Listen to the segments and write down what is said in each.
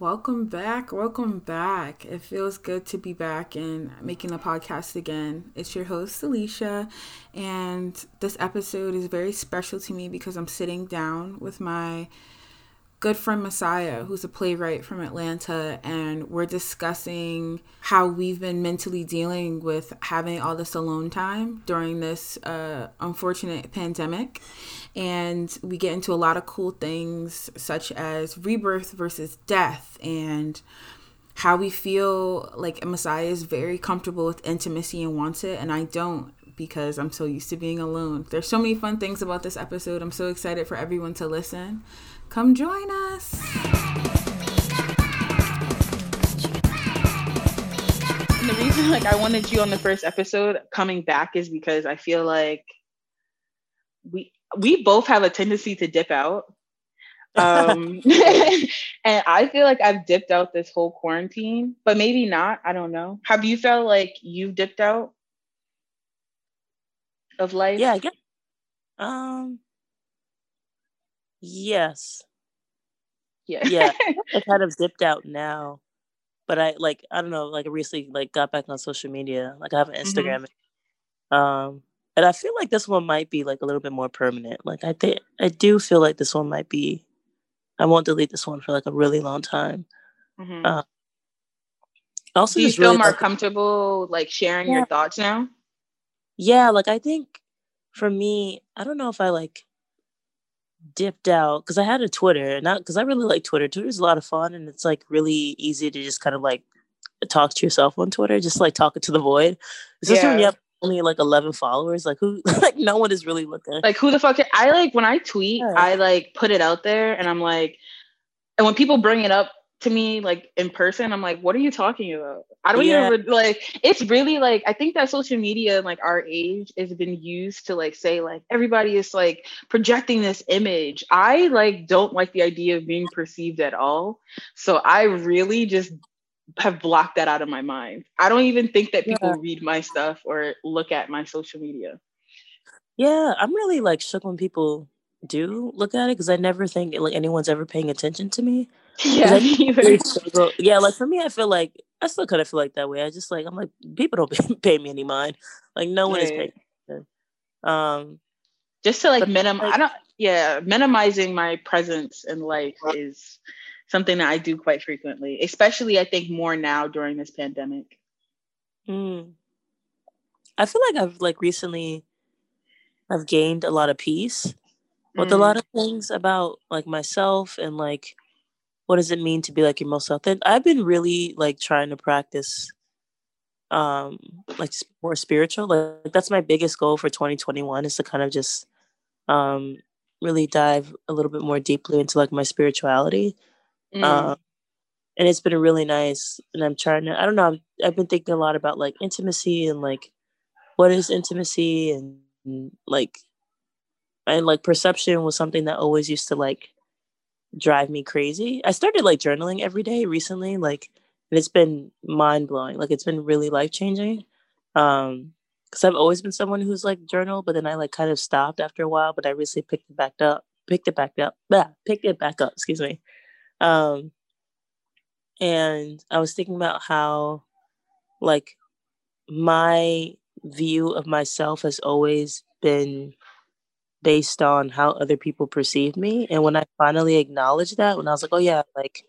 Welcome back. Welcome back. It feels good to be back and making a podcast again. It's your host, Alicia, and this episode is very special to me because I'm sitting down with my good friend Messiah, who's a playwright from Atlanta, and we're discussing how we've been mentally dealing with having all this alone time during this uh, unfortunate pandemic. And we get into a lot of cool things, such as rebirth versus death, and how we feel like Messiah is very comfortable with intimacy and wants it, and I don't because I'm so used to being alone. There's so many fun things about this episode. I'm so excited for everyone to listen. Come join us. And the reason like I wanted you on the first episode coming back is because I feel like we we both have a tendency to dip out. Um and I feel like I've dipped out this whole quarantine, but maybe not. I don't know. Have you felt like you've dipped out of life? Yeah, I guess. Um Yes. Yeah. Yeah. I kind of dipped out now. But I like I don't know, like recently like got back on social media. Like I have an Mm-hmm. Instagram. Um and I feel like this one might be like a little bit more permanent. Like I think I do feel like this one might be I won't delete this one for like a really long time. Mhm. Uh, also Do you feel really more like- comfortable like sharing Yeah. your thoughts now? Yeah, like I think for me, I don't know if I like dipped out because I had a Twitter, not because I really like Twitter. Twitter's a lot of fun and it's like really easy to just kind of like talk to yourself on Twitter, just like talking to the void. Especially when you have only like 11 followers, like who, like no one is really looking. Like who the fuck? I like when I tweet, Yeah. I like put it out there, and I'm like, and when people bring it up to me like in person, I'm like, what are you talking about? I don't Yeah. even like. It's really like I think that social media, like our age, has been used to like say like everybody is like projecting this image. I like don't like the idea of being perceived at all, so I really just have blocked that out of my mind. I don't even think that people Yeah. read my stuff or look at my social media. Yeah, I'm really like shook when people do look at it because I never think like anyone's ever paying attention to me. Yeah, me really struggle- yeah, like for me, I feel like I still kind of feel like that way. I just like I'm like people don't pay, me any mind. Like no one is paying. attention. Um, just to like But, minim like- I don't yeah, minimizing my presence in life is something that I do quite frequently, especially I think more now during this pandemic. mm, I feel like I've like recently, I've gained a lot of peace with a Mm. lot of things about like myself and like what does it mean to be like your most authentic. I've been really like trying to practice, um, like more spiritual. Like that's my biggest goal for 2021 is to kind of just, um, really dive a little bit more deeply into like my spirituality. Mm. Uh, and it's been really nice. And I'm trying to, I don't know, I've, I've been thinking a lot about like intimacy and like what is intimacy and, and, like, and like perception was something that always used to like drive me crazy. I started like journaling every day recently, like, it's been mind blowing. Like, it's been really life changing. Um, because I've always been someone who's like journal, but then I like kind of stopped after a while. But I recently picked it back up, picked it back up, yeah, picked it back up. Excuse me. Um, and I was thinking about how, like, my view of myself has always been based on how other people perceive me. And when I finally acknowledged that, when I was like, oh, yeah, like,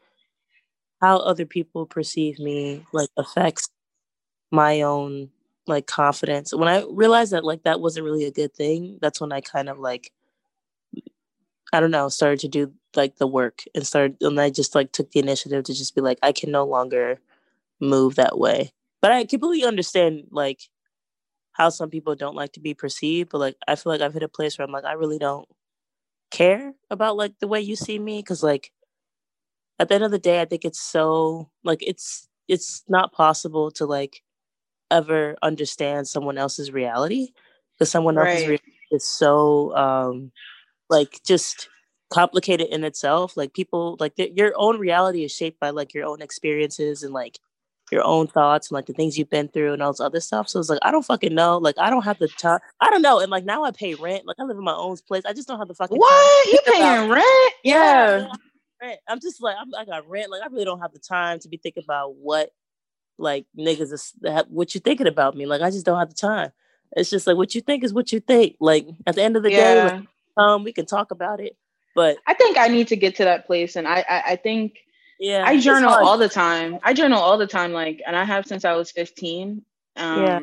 how other people perceive me, like, affects my own, like, confidence. When I realized that, like, that wasn't really a good thing, that's when I kind of, like, I don't know, started to do like the work and started and I just like took the initiative to just be like, I can no longer move that way. But I completely understand like how some people don't like to be perceived, but like I feel like I've hit a place where I'm like, I really don't care about like the way you see me. Cause like at the end of the day, I think it's so like it's it's not possible to like ever understand someone else's reality because someone else's Right. reality is so um like just complicated in itself like people like th- your own reality is shaped by like your own experiences and like your own thoughts and like the things you've been through and all this other stuff so it's like i don't fucking know like i don't have the time i don't know and like now i pay rent like i live in my own place i just don't have the fucking What? You think about- paying rent? Yeah. rant. I'm just like I'm, I got rent. Like I really don't have the time to be thinking about what like niggas is what you thinking about me. Like I just don't have the time. It's just like what you think is what you think. Like at the end of the yeah. day, like, um, we can talk about it. But I think I need to get to that place, and I I, I think yeah, I journal all the time. I journal all the time, like, and I have since I was 15, um, yeah.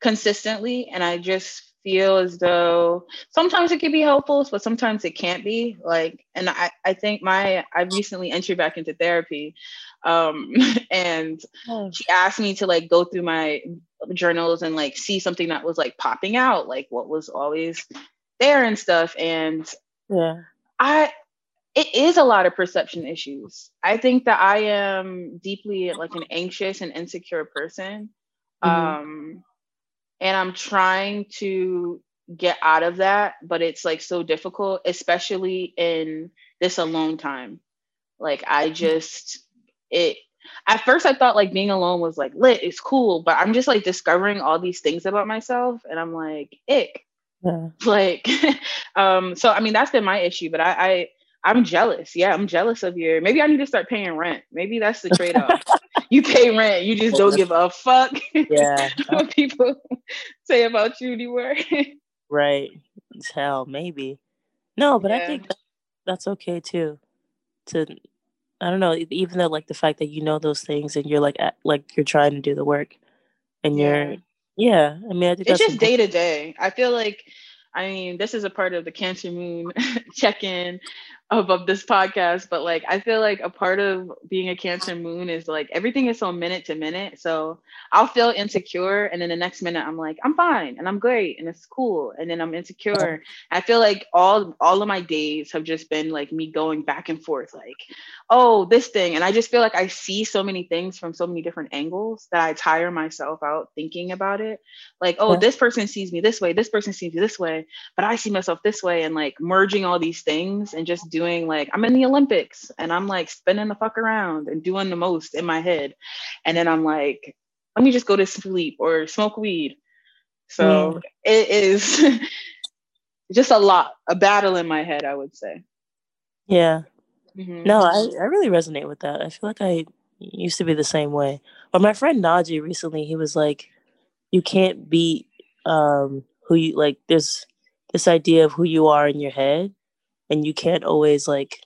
consistently, and I just feel as though sometimes it can be helpful, but sometimes it can't be. Like, and I, I think my I recently entered back into therapy, um, and oh. she asked me to like go through my journals and like see something that was like popping out, like what was always there and stuff. And yeah, I it is a lot of perception issues. I think that I am deeply like an anxious and insecure person. Mm-hmm. Um, and I'm trying to get out of that, but it's like so difficult, especially in this alone time. Like I mm-hmm. just it at first I thought like being alone was like lit, it's cool, but I'm just like discovering all these things about myself and I'm like, ick. Yeah. Like um so I mean that's been my issue, but I, I I'm jealous. Yeah, I'm jealous of your maybe I need to start paying rent. Maybe that's the trade-off. you pay rent, you just don't give a fuck yeah. what people say about you anymore. right. Hell, maybe. No, but yeah. I think that's okay too. To I don't know, even though like the fact that you know those things and you're like at, like you're trying to do the work and you're yeah, I mean I think it's just day to day. I feel like I mean, this is a part of the Cancer Moon check-in of, of this podcast, but like I feel like a part of being a Cancer Moon is like everything is so minute to minute. So I'll feel insecure, and then the next minute I'm like, I'm fine and I'm great and it's cool, and then I'm insecure. I feel like all all of my days have just been like me going back and forth, like, oh, this thing, and I just feel like I see so many things from so many different angles that I tire myself out thinking about it. Like, oh, this person sees me this way, this person sees me this way, but I see myself this way, and like merging all these things and just doing like I'm in the Olympics and I'm like spinning the fuck around and doing the most in my head. And then I'm like, let me just go to sleep or smoke weed. So mm. it is just a lot, a battle in my head, I would say. Yeah. Mm-hmm. No, I, I really resonate with that. I feel like I used to be the same way. But my friend Naji recently, he was like, you can't beat um, who you like, there's this idea of who you are in your head and you can't always like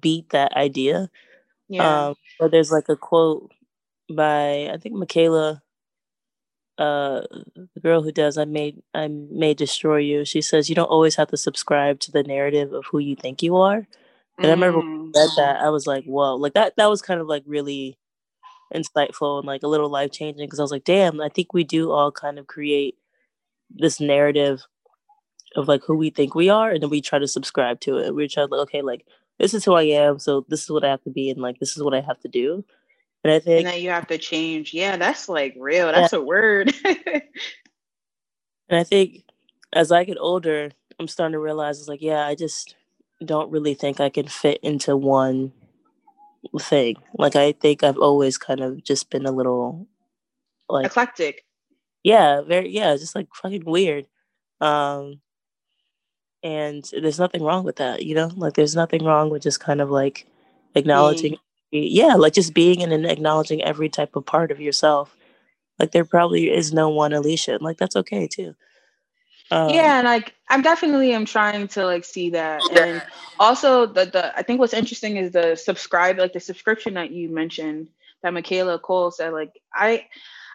beat that idea. Yeah. Um, but there's like a quote by I think Michaela, uh, the girl who does I made I may destroy you. She says you don't always have to subscribe to the narrative of who you think you are. And mm. I remember when I read that I was like, whoa, like that that was kind of like really insightful and like a little life changing because I was like, damn, I think we do all kind of create this narrative of like who we think we are, and then we try to subscribe to it. We try to like, okay, like this is who I am, so this is what I have to be, and like this is what I have to do. And I think and then you have to change. Yeah, that's like real. That's yeah. a word. and I think as I get older, I'm starting to realize it's like, yeah, I just don't really think I can fit into one thing. Like I think I've always kind of just been a little like eclectic. Yeah, very yeah, just like fucking weird. Um and there's nothing wrong with that you know? Like there's nothing wrong with just kind of like acknowledging mm. yeah like just being and acknowledging every type of part of yourself. Like there probably is no one alicia like that's okay too. Um, yeah and like i'm definitely am trying to like see that and also the the i think what's interesting is the subscribe like the subscription that you mentioned that michaela Coel said like i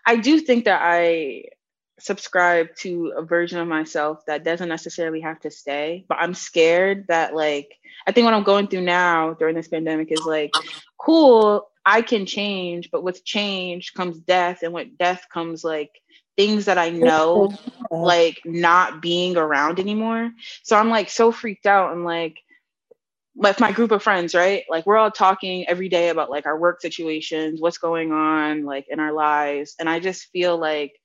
i do think that i subscribe to a version of myself that doesn't necessarily have to stay but i'm scared that like i think what i'm going through now during this pandemic is like cool i can change but with change comes death and with death comes like things that i know like not being around anymore so i'm like so freaked out and like with my group of friends, right? Like we're all talking every day about like our work situations, what's going on like in our lives. And I just feel like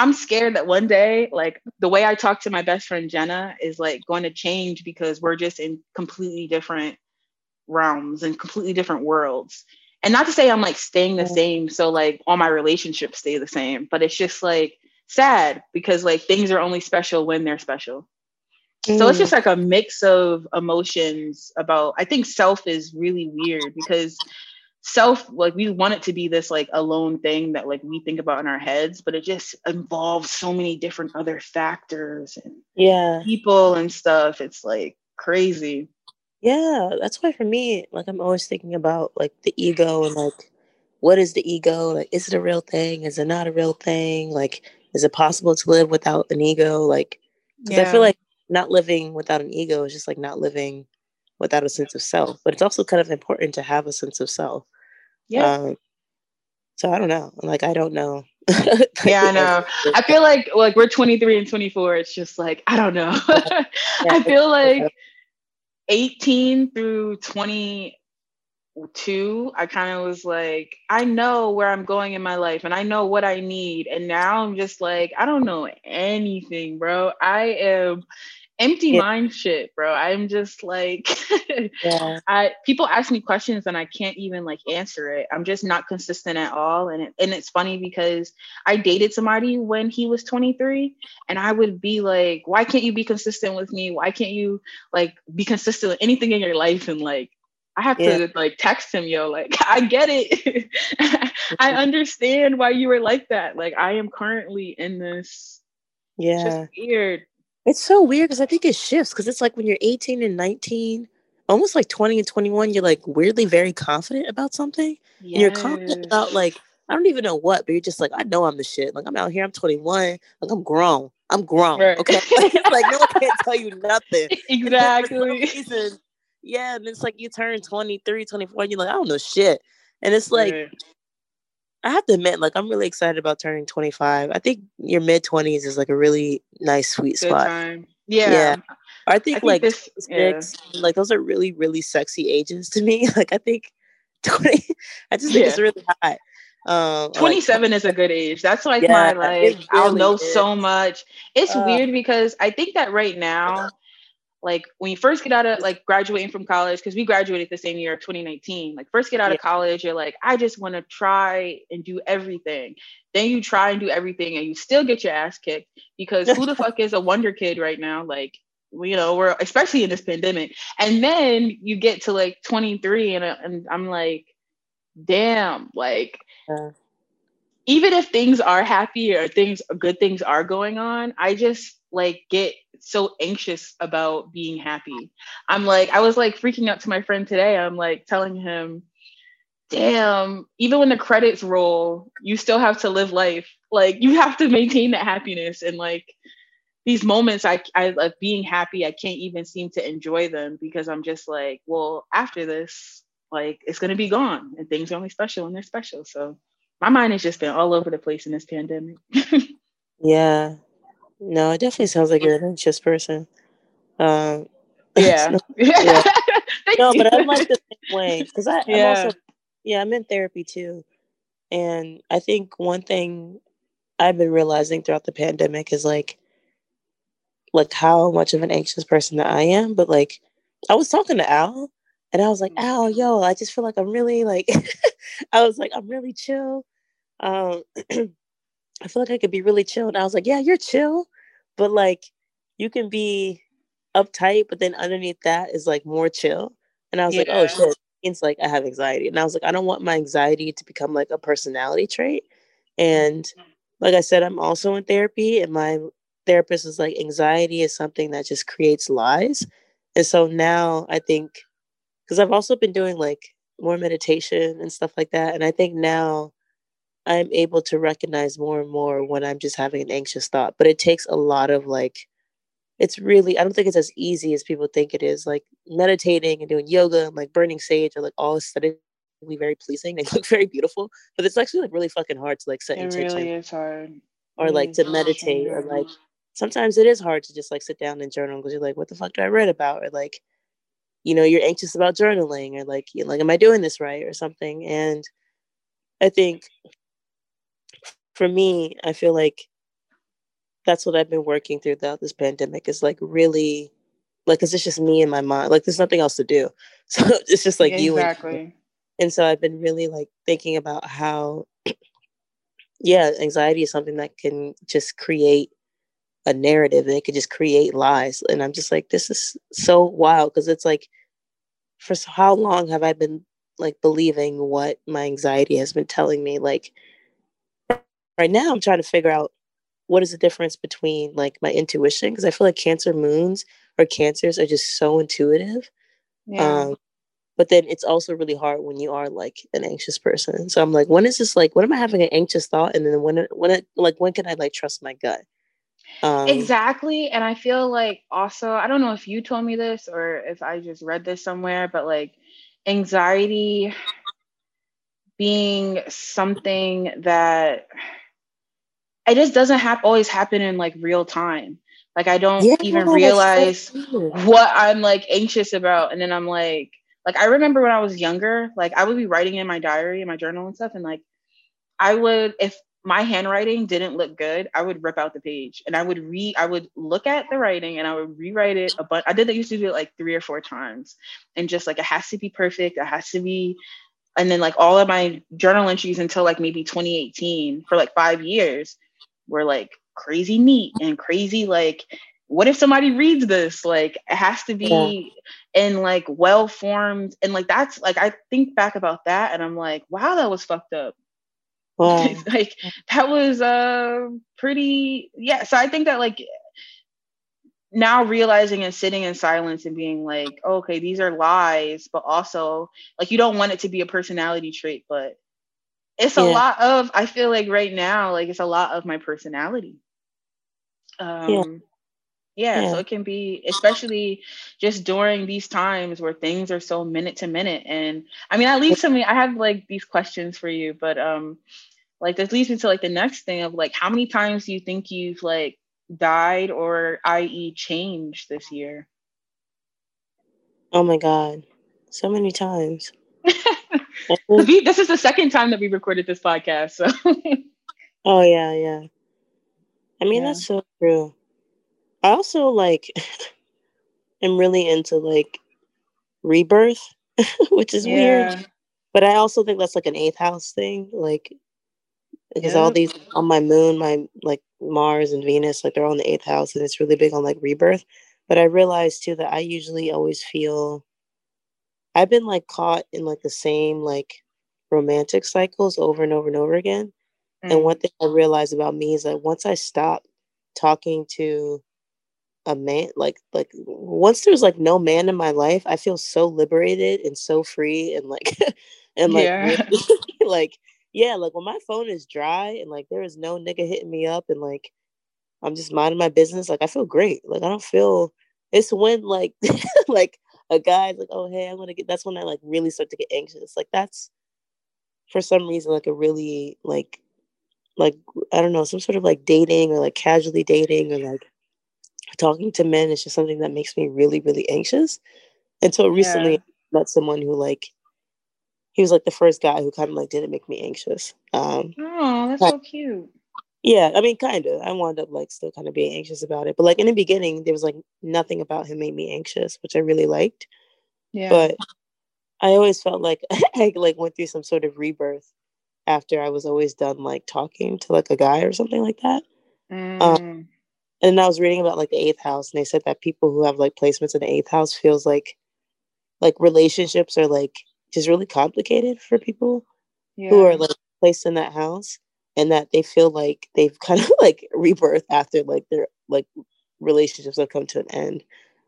I'm scared that one day, like the way I talk to my best friend Jenna is like going to change because we're just in completely different realms and completely different worlds. And not to say I'm like staying the same, so like all my relationships stay the same, but it's just like sad because like things are only special when they're special. So it's mm. just like a mix of emotions about I think self is really weird because self like we want it to be this like alone thing that like we think about in our heads but it just involves so many different other factors and yeah. people and stuff. It's like crazy. Yeah that's why for me like i'm always thinking about like the ego and like what is the ego? Like is it a real thing? Is it not a real thing? Like is it possible to live without an ego? Like yeah. i feel like not living without an ego is just like not living without a sense of self. But it's also kind of important to have a sense of self. Yeah. Um, so I don't know. Like I don't know. yeah, I know. I feel like like we're 23 and 24. It's just like I don't know. I feel like 18 through 22, I kind of was like, I know where I'm going in my life and I know what I need. And now I'm just like, I don't know anything, bro. I am empty yeah. mind shit, bro. I'm just like yeah. I people ask me questions and I can't even like answer it. I'm just not consistent at all. And it, and it's funny because I dated somebody when he was 23 and I would be like, why can't you be consistent with me? Why can't you like be consistent with anything in your life? And like I have yeah. to like text him, yo, like I get it. I understand why you were like that. Like I am currently in this yeah just weird it's so weird because I think it shifts because it's like when you're 18 and 19, almost like 20 and 21, you're like weirdly very confident about something. Yes. And you're confident about like, I don't even know what, but you're just like, I know I'm the shit. Like I'm out here, I'm 21, like I'm grown. I'm grown. Right. Okay. like no one can't tell you nothing. Exactly. yeah. And it's like you turn 23, 24, and you're like, I don't know shit. And it's like right. I have to admit, like I'm really excited about turning 25. I think your mid 20s is like a really nice sweet spot. Yeah. Yeah. I think, I think like this, yeah. like those are really really sexy ages to me. Like I think 20 I just think yeah. it's really high. Um, 27 like, is a good age. That's like my like really I'll know is. so much. It's uh, weird because I think that right now like when you first get out of like graduating from college because we graduated the same year 2019 like first get out yeah. of college you're like i just want to try and do everything then you try and do everything and you still get your ass kicked because who the fuck is a wonder kid right now like you know we're especially in this pandemic and then you get to like 23 and, uh, and i'm like damn like yeah. even if things are happy or things good things are going on i just like get so anxious about being happy. I'm like, I was like freaking out to my friend today. I'm like telling him, damn, even when the credits roll, you still have to live life. Like you have to maintain that happiness and like these moments I I like being happy, I can't even seem to enjoy them because I'm just like, well, after this, like it's gonna be gone and things are only special when they're special. So my mind has just been all over the place in this pandemic. yeah. No, it definitely sounds like you're an anxious person. Um, yeah. yeah. no, but I'm like the same way because I, yeah. I'm also, yeah, I'm in therapy too, and I think one thing I've been realizing throughout the pandemic is like, like how much of an anxious person that I am. But like, I was talking to Al, and I was like, Al, yo, I just feel like I'm really like, I was like, I'm really chill. Um, I feel like I could be really chill. And I was like, yeah, you're chill, but like you can be uptight, but then underneath that is like more chill. And I was yeah. like, oh shit, it's like I have anxiety. And I was like, I don't want my anxiety to become like a personality trait. And like I said, I'm also in therapy, and my therapist is like, anxiety is something that just creates lies. And so now I think, because I've also been doing like more meditation and stuff like that. And I think now I'm able to recognize more and more when I'm just having an anxious thought. But it takes a lot of like, it's really, I don't think it's as easy as people think it is. Like meditating and doing yoga and like burning sage are like all aesthetically very pleasing. They look very beautiful, but it's actually like really fucking hard to like set it intention. Really is hard. Or like to meditate or like sometimes it is hard to just like sit down and journal because you're like, what the fuck do I read about? Or like, you know, you're anxious about journaling or like, like, am I doing this right or something? And I think for me, I feel like that's what I've been working through throughout this pandemic is like really like cause it's just me and my mind. Like there's nothing else to do. So it's just like yeah, you exactly. And, so I've been really like thinking about how yeah, anxiety is something that can just create a narrative and they could just create lies. And I'm just like, this is so wild because it's like, for how long have I been like believing what my anxiety has been telling me? Like, right now, I'm trying to figure out what is the difference between like my intuition because I feel like Cancer moons or Cancers are just so intuitive. Yeah. Um, but then it's also really hard when you are like an anxious person. So I'm like, when is this like? When am I having an anxious thought? And then when when it like when can I like trust my gut? Um, exactly. And I feel like also, I don't know if you told me this or if I just read this somewhere, but like anxiety being something that it just doesn't have always happen in like real time. Like I don't yeah, even realize so what I'm like anxious about. And then I'm like, like I remember when I was younger, like I would be writing in my diary and my journal and stuff, and like I would if my handwriting didn't look good, I would rip out the page and I would read, I would look at the writing and I would rewrite it a bunch. I did that used to do it like three or four times. And just like it has to be perfect. It has to be and then like all of my journal entries until like maybe 2018 for like five years were like crazy neat and crazy like what if somebody reads this like it has to be yeah. in like well formed and like that's like i think back about that and i'm like wow that was fucked up Wow. like that was uh pretty yeah. So I think that like now realizing and sitting in silence and being like, oh, okay, these are lies, but also like you don't want it to be a personality trait, but it's a yeah. lot of I feel like right now, like it's a lot of my personality. Um yeah. Yeah, yeah, so it can be especially just during these times where things are so minute to minute and i mean at least i mean i have like these questions for you but um like this leads me to like the next thing of like how many times do you think you've like died or i.e. changed this year? Oh my god. So many times. this is the second time that we recorded this podcast. So Oh yeah, yeah. I mean yeah. that's so true. I also like am really into like rebirth, which is yeah. weird. But I also think that's like an eighth house thing. Like because all these on my moon, my like Mars and Venus, like they're all in the eighth house, and it's really big on like rebirth. But I realized too that I usually always feel I've been like caught in like the same like romantic cycles over and over and over again. Mm. And one thing I realized about me is that once I stop talking to a man like like once there's like no man in my life, I feel so liberated and so free and like and like yeah. like yeah, like when my phone is dry and like there is no nigga hitting me up and like I'm just minding my business, like I feel great. Like I don't feel it's when like like a guy's like, oh hey, I'm gonna get that's when I like really start to get anxious. Like that's for some reason like a really like like I don't know, some sort of like dating or like casually dating or like talking to men is just something that makes me really, really anxious. Until recently yeah. I met someone who like he was like the first guy who kind of like didn't make me anxious. Um, oh, that's so cute. Yeah, I mean, kind of. I wound up like still kind of being anxious about it, but like in the beginning, there was like nothing about him made me anxious, which I really liked. Yeah. But I always felt like I like went through some sort of rebirth after I was always done like talking to like a guy or something like that. Um, mm. Um, and I was reading about like the eighth house, and they said that people who have like placements in the eighth house feels like like relationships are like just really complicated for people yeah. who are like placed in that house and that they feel like they've kind of like rebirth after like their like relationships have come to an end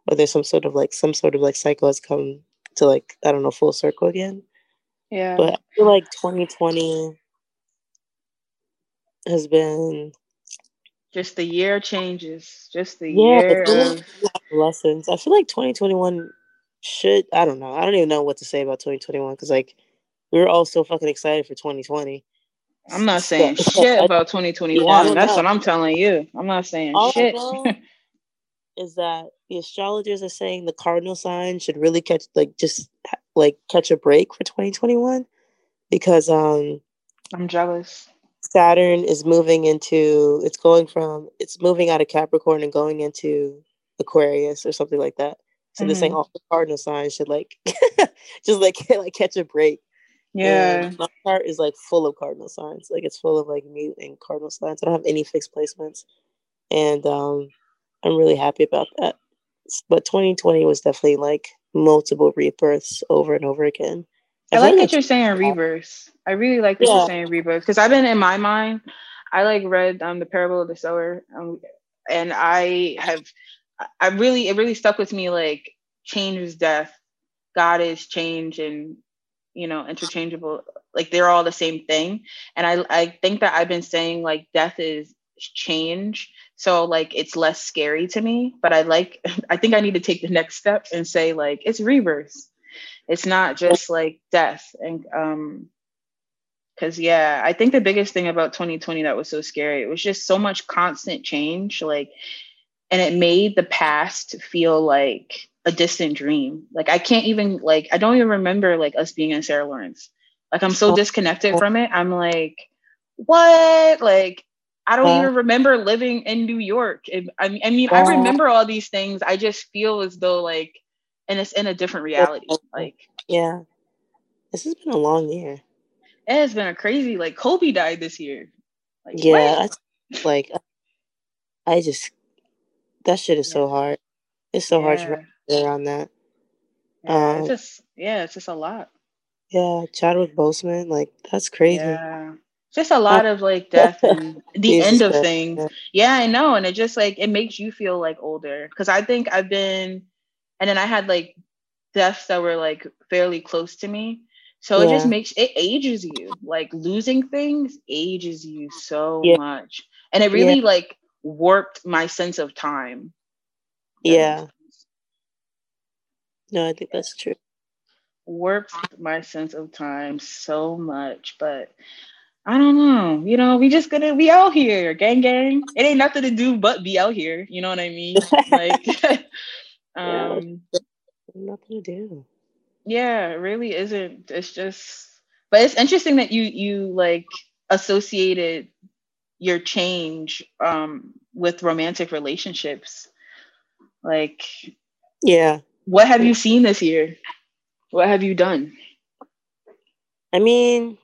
or there's some sort of like some sort of like cycle has come to like i don't know full circle again yeah but i feel like 2020 has been just the year changes just the yeah, year of... lessons i feel like 2021 should I don't know. I don't even know what to say about 2021 because like we were all so fucking excited for 2020. I'm not saying shit about 2021. Yeah, That's know. what I'm telling you. I'm not saying all shit. is that the astrologers are saying the cardinal sign should really catch like just like catch a break for 2021 because um I'm jealous. Saturn is moving into it's going from it's moving out of Capricorn and going into Aquarius or something like that. So mm-hmm. this ain't all the cardinal signs should like just like like catch a break. Yeah. And my chart is like full of cardinal signs. Like it's full of like mute and cardinal signs. I don't have any fixed placements. and um, I'm really happy about that. But 2020 was definitely like multiple rebirths over and over again. I, I like that you're saying rebirths. I really like that yeah. you're saying rebirths because I've been in my mind. I like read um, the parable of the sower, um, and I have, I really, it really stuck with me. Like change is death, God is change, and you know, interchangeable. Like they're all the same thing. And I, I think that I've been saying like death is change so like it's less scary to me but i like i think i need to take the next step and say like it's rebirth it's not just like death and um because yeah i think the biggest thing about 2020 that was so scary it was just so much constant change like and it made the past feel like a distant dream like i can't even like i don't even remember like us being in sarah lawrence like i'm so oh. disconnected from it i'm like what like I don't even oh. remember living in New York. It, I mean, I mean, I oh. remember all these things. I just feel as though like, and it's in a different reality. Like, yeah, this has been a long year. It has been a crazy. Like, Kobe died this year. Like, yeah, I, like I just that shit is yeah. so hard. It's so hard to wrap around that. Yeah, um, it's just yeah, it's just a lot. Yeah, Chadwick Boseman, like that's crazy. Yeah just a lot of like death and the end of things. Yeah, I know. And it just like it makes you feel like older. Cause I think I've been and then I had like deaths that were like fairly close to me. So yeah. it just makes it ages you. Like losing things ages you so yeah. much. And it really yeah. like warped my sense of time. Yeah. No, I think that's true. Warped my sense of time so much. But I don't know. You know, we just gonna be out here, gang gang. It ain't nothing to do but be out here. You know what I mean? Like um yeah, nothing to do. Yeah, it really isn't. It's just but it's interesting that you you like associated your change um with romantic relationships. Like yeah. What have you seen this year? What have you done? I mean,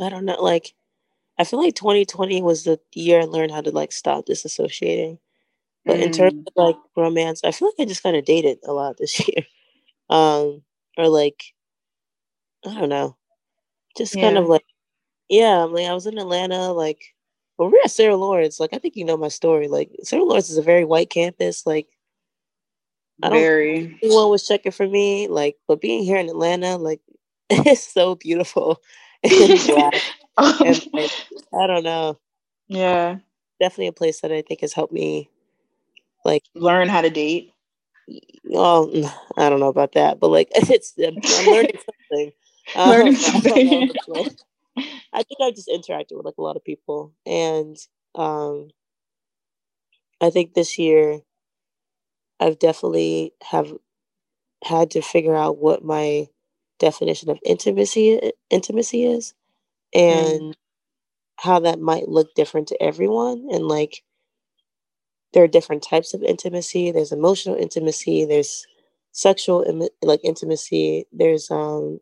I don't know. Like, I feel like 2020 was the year I learned how to like stop disassociating. But mm. in terms mm. of like romance, I feel like I just kind of dated a lot this year. Um, or like, I don't know, just yeah. kind of like, yeah, I'm like I was in Atlanta, like, well, we're at Sarah Lawrence. Like, I think you know my story. Like, Sarah Lawrence is a very white campus. Like, I don't very. Anyone was checking for me. Like, but being here in Atlanta, like, it's so beautiful. and, like, I don't know. Yeah. Definitely a place that I think has helped me like learn how to date. Well, I don't know about that, but like it's I'm learning something. Um, learning something. I, I think I just interacted with like a lot of people, and um, I think this year I've definitely have had to figure out what my definition of intimacy intimacy is and mm. how that might look different to everyone. And like there are different types of intimacy. There's emotional intimacy. There's sexual Im- like intimacy. There's um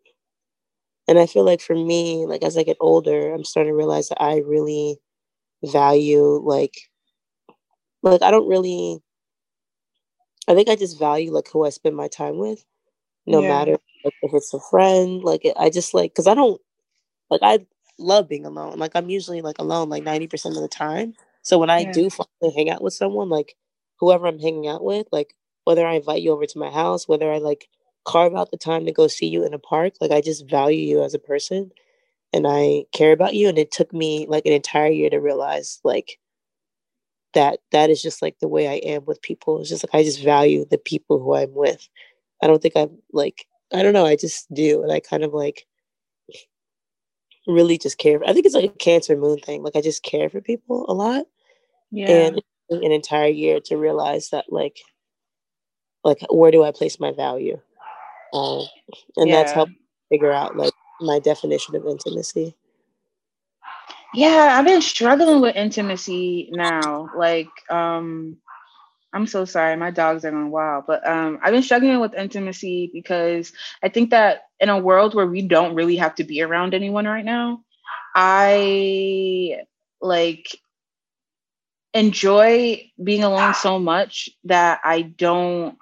and i feel like for me like as i get older i'm starting to realize that i really value like like i don't really i think i just value like who i spend my time with no yeah. matter like if it's a friend like i just like because i don't like i love being alone like i'm usually like alone like 90% of the time so when i yeah. do finally hang out with someone like whoever i'm hanging out with like whether i invite you over to my house whether i like carve out the time to go see you in a park like i just value you as a person and i care about you and it took me like an entire year to realize like that that is just like the way i am with people it's just like i just value the people who i'm with i don't think i'm like I don't know. I just do, and I kind of like really just care. I think it's like a Cancer Moon thing. Like I just care for people a lot. Yeah. And an entire year to realize that like like where do I place my value, um, and yeah. that's helped figure out like my definition of intimacy. Yeah, I've been struggling with intimacy now. Like, um, I'm so sorry. My dogs are going wild. But um, I've been struggling with intimacy because I think that in a world where we don't really have to be around anyone right now, I like enjoy being alone so much that I don't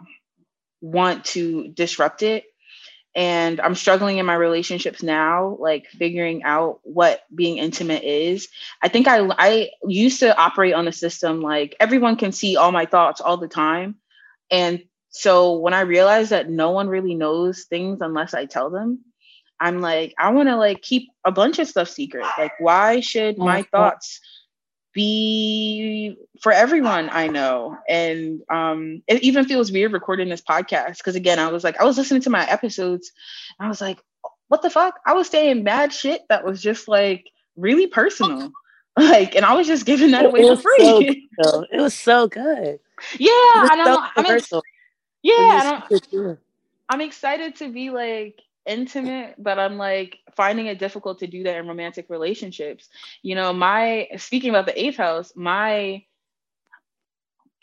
want to disrupt it. And I'm struggling in my relationships now, like figuring out what being intimate is. I think I I used to operate on the system like everyone can see all my thoughts all the time. And so when I realized that no one really knows things unless I tell them, I'm like, I want to like keep a bunch of stuff secret. Like, why should my thoughts be for everyone I know? And um, it even feels weird recording this podcast because again, I was like, I was listening to my episodes, I was like, what the fuck? I was saying bad shit that was just like really personal. Like, and I was just giving that away for free. So it was so good. Yeah, I know. I'm, ex- yeah, I'm excited to be like intimate, but I'm like finding it difficult to do that in romantic relationships. You know, my speaking about the eighth house, my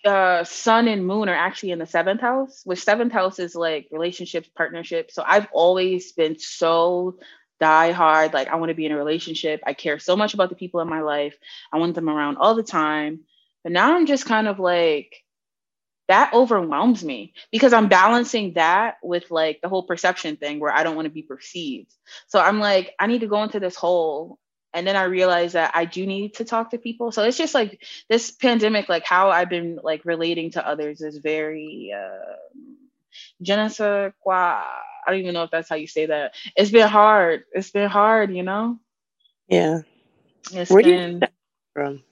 uh sun and moon are actually in the seventh house, which seventh house is like relationships, partnerships. So I've always been so die hard, like I want to be in a relationship. I care so much about the people in my life. I want them around all the time. But now I'm just kind of like that overwhelms me because I'm balancing that with like the whole perception thing where I don't want to be perceived. So I'm like, I need to go into this hole. And then I realize that I do need to talk to people. So it's just like this pandemic, like how I've been like relating to others is very uh je ne sais quoi. I don't even know if that's how you say that. It's been hard. It's been hard, you know? Yeah. It's Where been... do you from?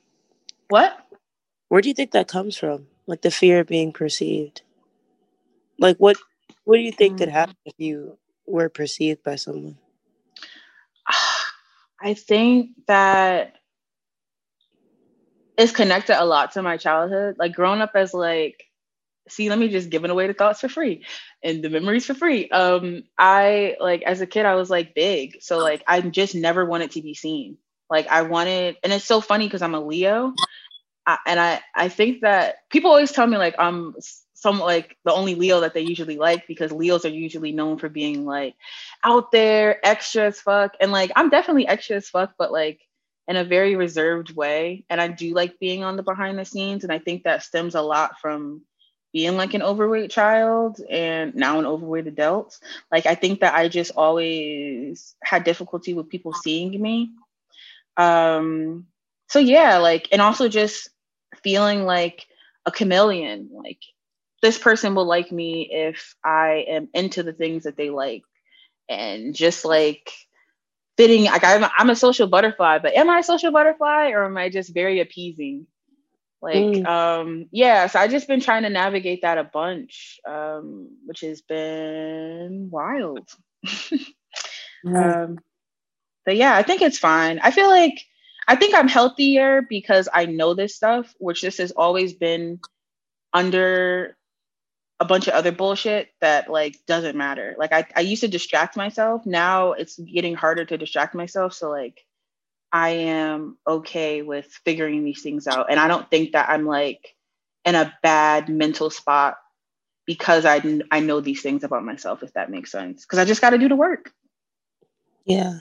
What? Where do you think that comes from? Like the fear of being perceived? Like what what do you think could mm. happen if you were perceived by someone? I think that it's connected a lot to my childhood. Like growing up as like see let me just giving away the thoughts for free and the memories for free. Um i like as a kid i was like big. So like i just never wanted to be seen. Like i wanted and it's so funny because i'm a leo I, and I I think that people always tell me like I'm some like the only Leo that they usually like because Leos are usually known for being like out there, extra as fuck. And like I'm definitely extra as fuck, but like in a very reserved way. And I do like being on the behind the scenes. And I think that stems a lot from being like an overweight child and now an overweight adult. Like I think that I just always had difficulty with people seeing me. Um so yeah, like and also just feeling like a chameleon. Like this person will like me if I am into the things that they like, and just like fitting. Like I'm, I'm a social butterfly, but am I a social butterfly or am I just very appeasing? Like, mm. um, yeah. So I've just been trying to navigate that a bunch, um, which has been wild. mm. Um, but yeah, I think it's fine. I feel like I think I'm healthier because I know this stuff, which this has always been under a bunch of other bullshit that like doesn't matter. Like I, I used to distract myself. Now it's getting harder to distract myself. So like I am okay with figuring these things out. And I don't think that I'm like in a bad mental spot because I I know these things about myself, if that makes sense. Because I just got to do the work. Yeah.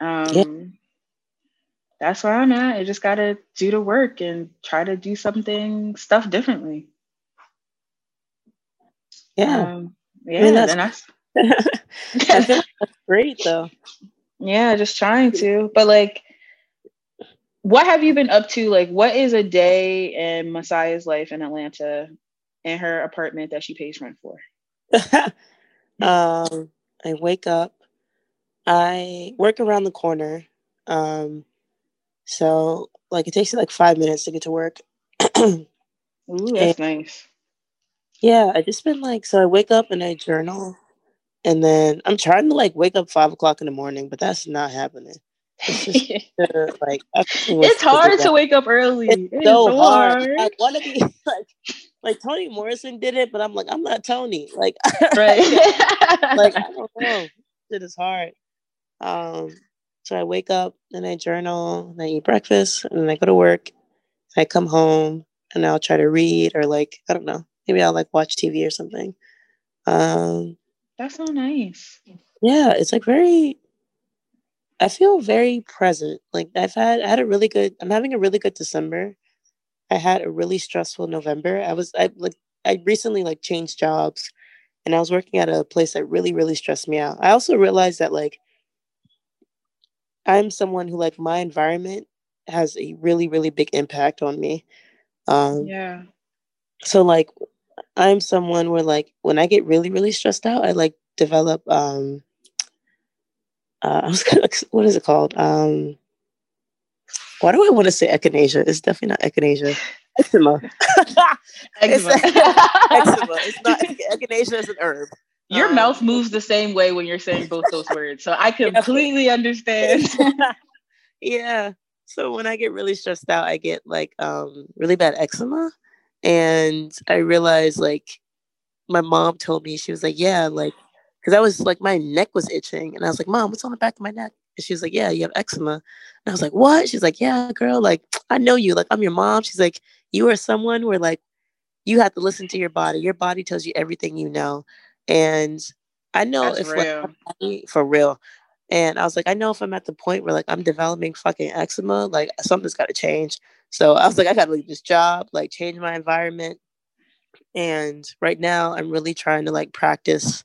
Um, yeah that's where I'm at. I just gotta do the work and try to do something stuff differently. Yeah. Um, yeah, I mean, that's, that's, that's great though. Yeah, just trying to. But like what have you been up to? Like what is a day in Messiah's life in Atlanta in her apartment that she pays rent for? um I wake up, I work around the corner. Um so like it takes me like five minutes to get to work. Ooh, that's and, nice. Yeah, I just been like so I wake up and I journal and then I'm trying to like wake up five o'clock in the morning, but that's not happening. It's just uh, like it's hard to wake up early. It's, it's so, hard. hard. I want to be like like Toni Morrison did it, but I'm like I'm not Toni. Like right. like I don't know. It is hard. Um, so I wake up and I journal and I eat breakfast and then I go to work. I come home and I'll try to read or like, I don't know, maybe I'll like watch TV or something. Um, That's so nice. Yeah, it's like very, I feel very present. Like I've had I had a really good I'm having a really good December. I had a really stressful November. I was I like I recently like changed jobs and I was working at a place that really really stressed me out. I also realized that like I'm someone who like my environment has a really really big impact on me. Um Yeah. so like I'm someone where like when I get really really stressed out, I like develop um uh I was gonna, what is it called? Um why do I want to say echinacea? It's definitely not echinacea. Eczema. It's Eczema. eczema. It's not echinacea is an herb. Your Um, mouth moves the same way when you're saying both those words. So I completely understand. yeah. So when I get really stressed out, I get like um really bad eczema. And I realized like my mom told me, she was like, Yeah, like because I was like my neck was itching. And I was like, Mom, what's on the back of my neck? And she was like, Yeah, you have eczema. And I was like, What? She's like, Yeah, girl, like I know you. Like I'm your mom. She's like, You are someone where like you have to listen to your body. Your body tells you everything you know. And I know That's if real. body- for real. And I was like, I know if I'm at the point where like I'm developing fucking eczema, like something's got to change. So I was like, I got to leave this job, like change my environment. And right now, I'm really trying to like practice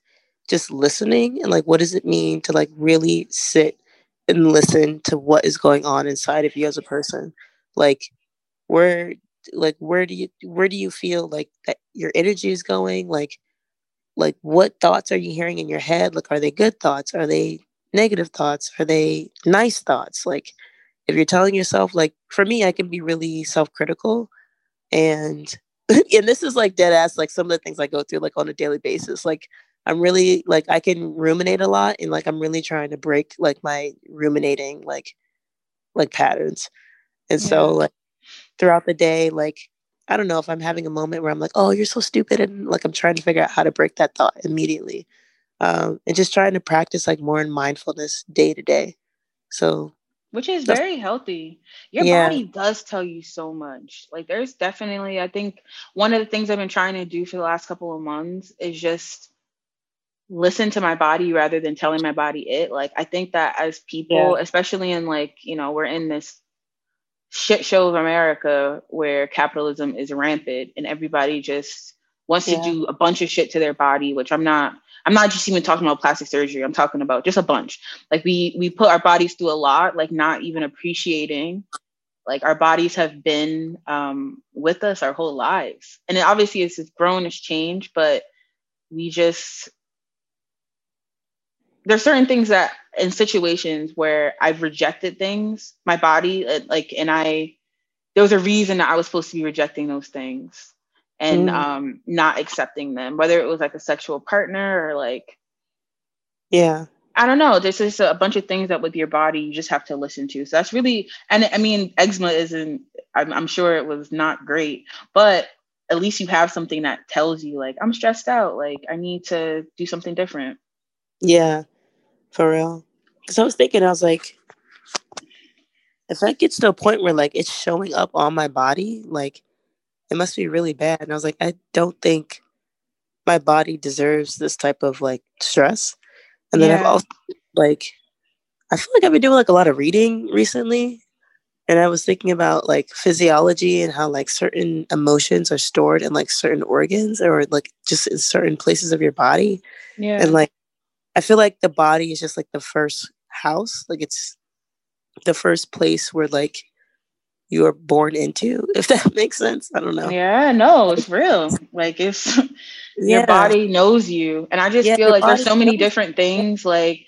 just listening and like, what does it mean to like really sit and listen to what is going on inside of you as a person? Like, where, like, where do you, where do you feel like that your energy is going? Like, like what thoughts are you hearing in your head? Like, are they good thoughts? Are they negative thoughts? Are they nice thoughts? Like, if you're telling yourself, like, for me, I can be really self critical. And, and this is like dead ass, like some of the things I go through, like on a daily basis. Like, I'm really, like, I can ruminate a lot. And, like, I'm really trying to break, like, my ruminating, like, like patterns. And so, like, throughout the day, like, I don't know if I'm having a moment where I'm like, oh, you're so stupid. And like, I'm trying to figure out how to break that thought immediately. Um, and just trying to practice like more in mindfulness day to day. So, which is very healthy. Your Yeah. body does tell you so much. Like there's definitely, I think one of the things I've been trying to do for the last couple of months is just listen to my body rather than telling my body it. Like I think that as people, especially in like, you know, we're in this shit show of America where capitalism is rampant and everybody just wants Yeah. to do a bunch of shit to their body, which I'm not I'm not just even talking about plastic surgery. I'm talking about just a bunch. Like we we put our bodies through a lot, like not even appreciating. Like our bodies have been um, with us our whole lives, and it obviously it's, it's grown, it's changed, but we just there's certain things that in situations where I've rejected things, my body uh, like, and I there was a reason that I was supposed to be rejecting those things and Mm. um, not accepting them, whether it was like a sexual partner or like yeah. I don't know. There's just a bunch of things that with your body you just have to listen to. So that's really, and I mean, eczema isn't. I'm, I'm sure it was not great, but at least you have something that tells you like I'm stressed out. Like I need to do something different. Yeah. For real. Because I was thinking, I was like, if that gets to a point where like it's showing up on my body, like it must be really bad. And I was like, I don't think my body deserves this type of like stress. And then I've also like I feel like I've been doing like a lot of reading recently. And I was thinking about like physiology and how like certain emotions are stored in like certain organs or like just in certain places of your body. Yeah. And like I feel like the body is just like the first house. Like it's the first place where like you are born into, if that makes sense. I don't know. yeah. No, it's real. Like if Yeah. your body knows you, and I just Yeah, feel like there's so many knows different things. Like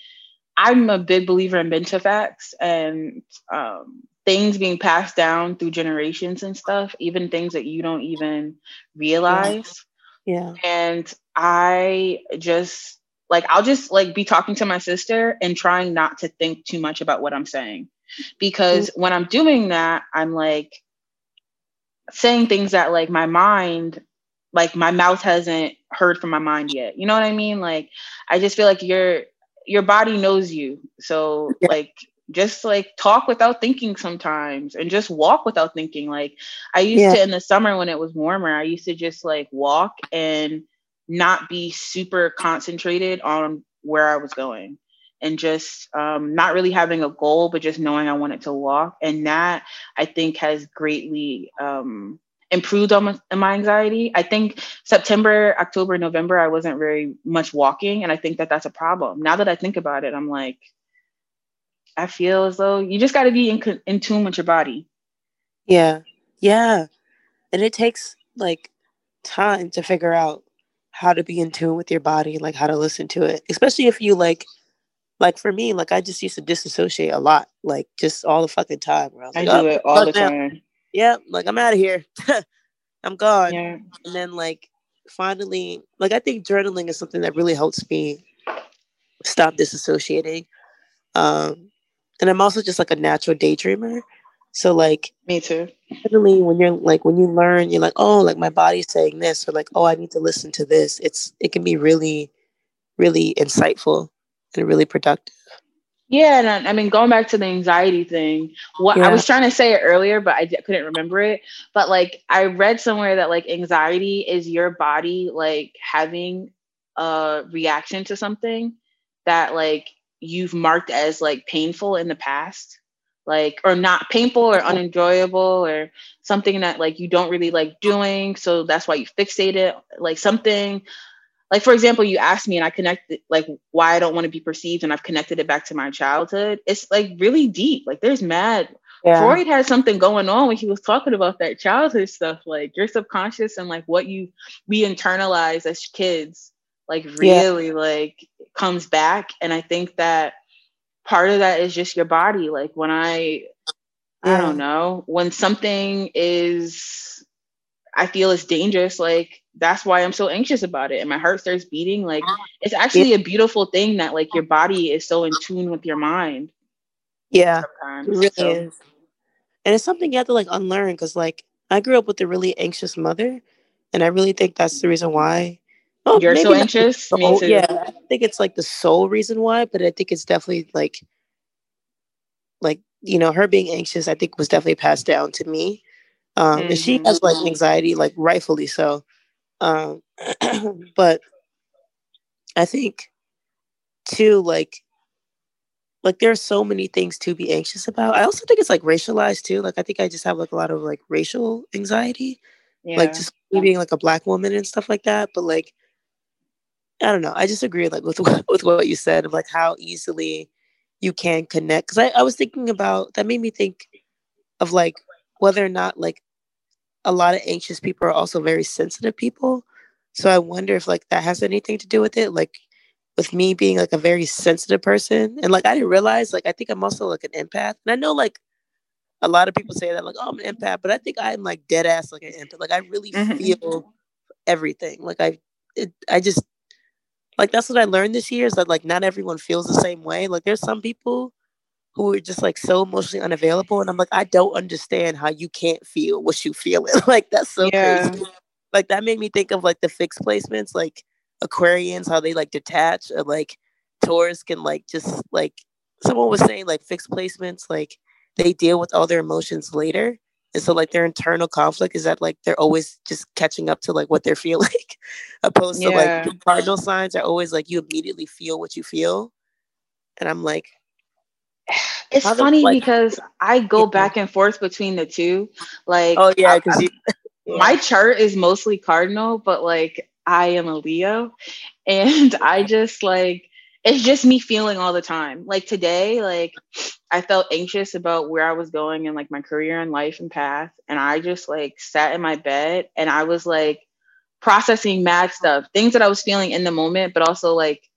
I'm a big believer in Bentafacts and um, things being passed down through generations and stuff, even things that you don't even realize. Yeah. And I just like I'll just like be talking to my sister and trying not to think too much about what I'm saying. Because mm-hmm. when I'm doing that, I'm like saying things that like my mind like my mouth hasn't heard from my mind yet. You know what I mean? Like I just feel like your your body knows you. So Yeah. like just like talk without thinking sometimes and just walk without thinking. Like I used Yeah. to in the summer when it was warmer, I used to just like walk and not be super concentrated on where I was going. and just um, not really having a goal, but just knowing I wanted to walk. And that I think has greatly um, improved on my, my anxiety. I think September, October, November, I wasn't very much walking. And I think that that's a problem. Now that I think about it, I'm like, I feel as though you just got to be in, in tune with your body. Yeah. Yeah. And it takes like time to figure out how to be in tune with your body, like how to listen to it, especially if you like like for me, like I just used to disassociate a lot, like just all the fucking time. I, I like, do oh, it all the time. Yeah, like I'm out of here. I'm gone. Yeah. And then like finally, like I think journaling is something that really helps me stop disassociating. Um, and I'm also just like a natural daydreamer. So like me too. Suddenly when you're like when you learn, you're like, oh, like my body's saying this, or like, oh, I need to listen to this. It's it can be really, really insightful and really productive. Yeah, and I, I mean, going back to the anxiety thing, what yeah. I was trying to say it earlier, but I d- couldn't remember it. But like, I read somewhere that like anxiety is your body like having a reaction to something that like you've marked as like painful in the past, like or not painful or unenjoyable or something that like you don't really like doing. So that's why you fixate it, like something like for example you asked me and i connected like why i don't want to be perceived and i've connected it back to my childhood it's like really deep like there's mad yeah. freud had something going on when he was talking about that childhood stuff like your subconscious and like what you we internalize as kids like really yeah. like comes back and i think that part of that is just your body like when i yeah. i don't know when something is i feel is dangerous like that's why I'm so anxious about it. And my heart starts beating. Like it's actually a beautiful thing that like your body is so in tune with your mind. Yeah. Sometimes. It really so. is. And it's something you have to like unlearn because like I grew up with a really anxious mother. And I really think that's the reason why. Oh, You're so anxious? Sole, yeah. I think it's like the sole reason why, but I think it's definitely like like, you know, her being anxious, I think was definitely passed down to me. Um, mm-hmm. and she has like mm-hmm. anxiety, like rightfully so. Um, but I think too, like, like there are so many things to be anxious about. I also think it's like racialized too. Like I think I just have like a lot of like racial anxiety, yeah. like just being like a black woman and stuff like that. But like, I don't know. I just agree like with with what you said of like how easily you can connect. Because I, I was thinking about that made me think of like whether or not like a lot of anxious people are also very sensitive people. So I wonder if like that has anything to do with it. Like with me being like a very sensitive person. And like I didn't realize like I think I'm also like an empath. And I know like a lot of people say that like, oh I'm an empath, but I think I'm like dead ass like an empath. Like I really mm-hmm. feel everything. Like I it, I just like that's what I learned this year is that like not everyone feels the same way. Like there's some people who are just like so emotionally unavailable. And I'm like, I don't understand how you can't feel what you feeling. like that's so yeah. crazy. Like that made me think of like the fixed placements, like Aquarians, how they like detach or like Taurus can like just like someone was saying like fixed placements, like they deal with all their emotions later. And so like their internal conflict is that like they're always just catching up to like what they're feeling. Opposed yeah. to like cardinal signs are always like you immediately feel what you feel. And I'm like, it's funny like, because I go back and forth between the two. Like, oh yeah, because yeah. my chart is mostly cardinal, but like I am a Leo, and I just like it's just me feeling all the time. Like today, like I felt anxious about where I was going and like my career and life and path, and I just like sat in my bed and I was like processing mad stuff, things that I was feeling in the moment, but also like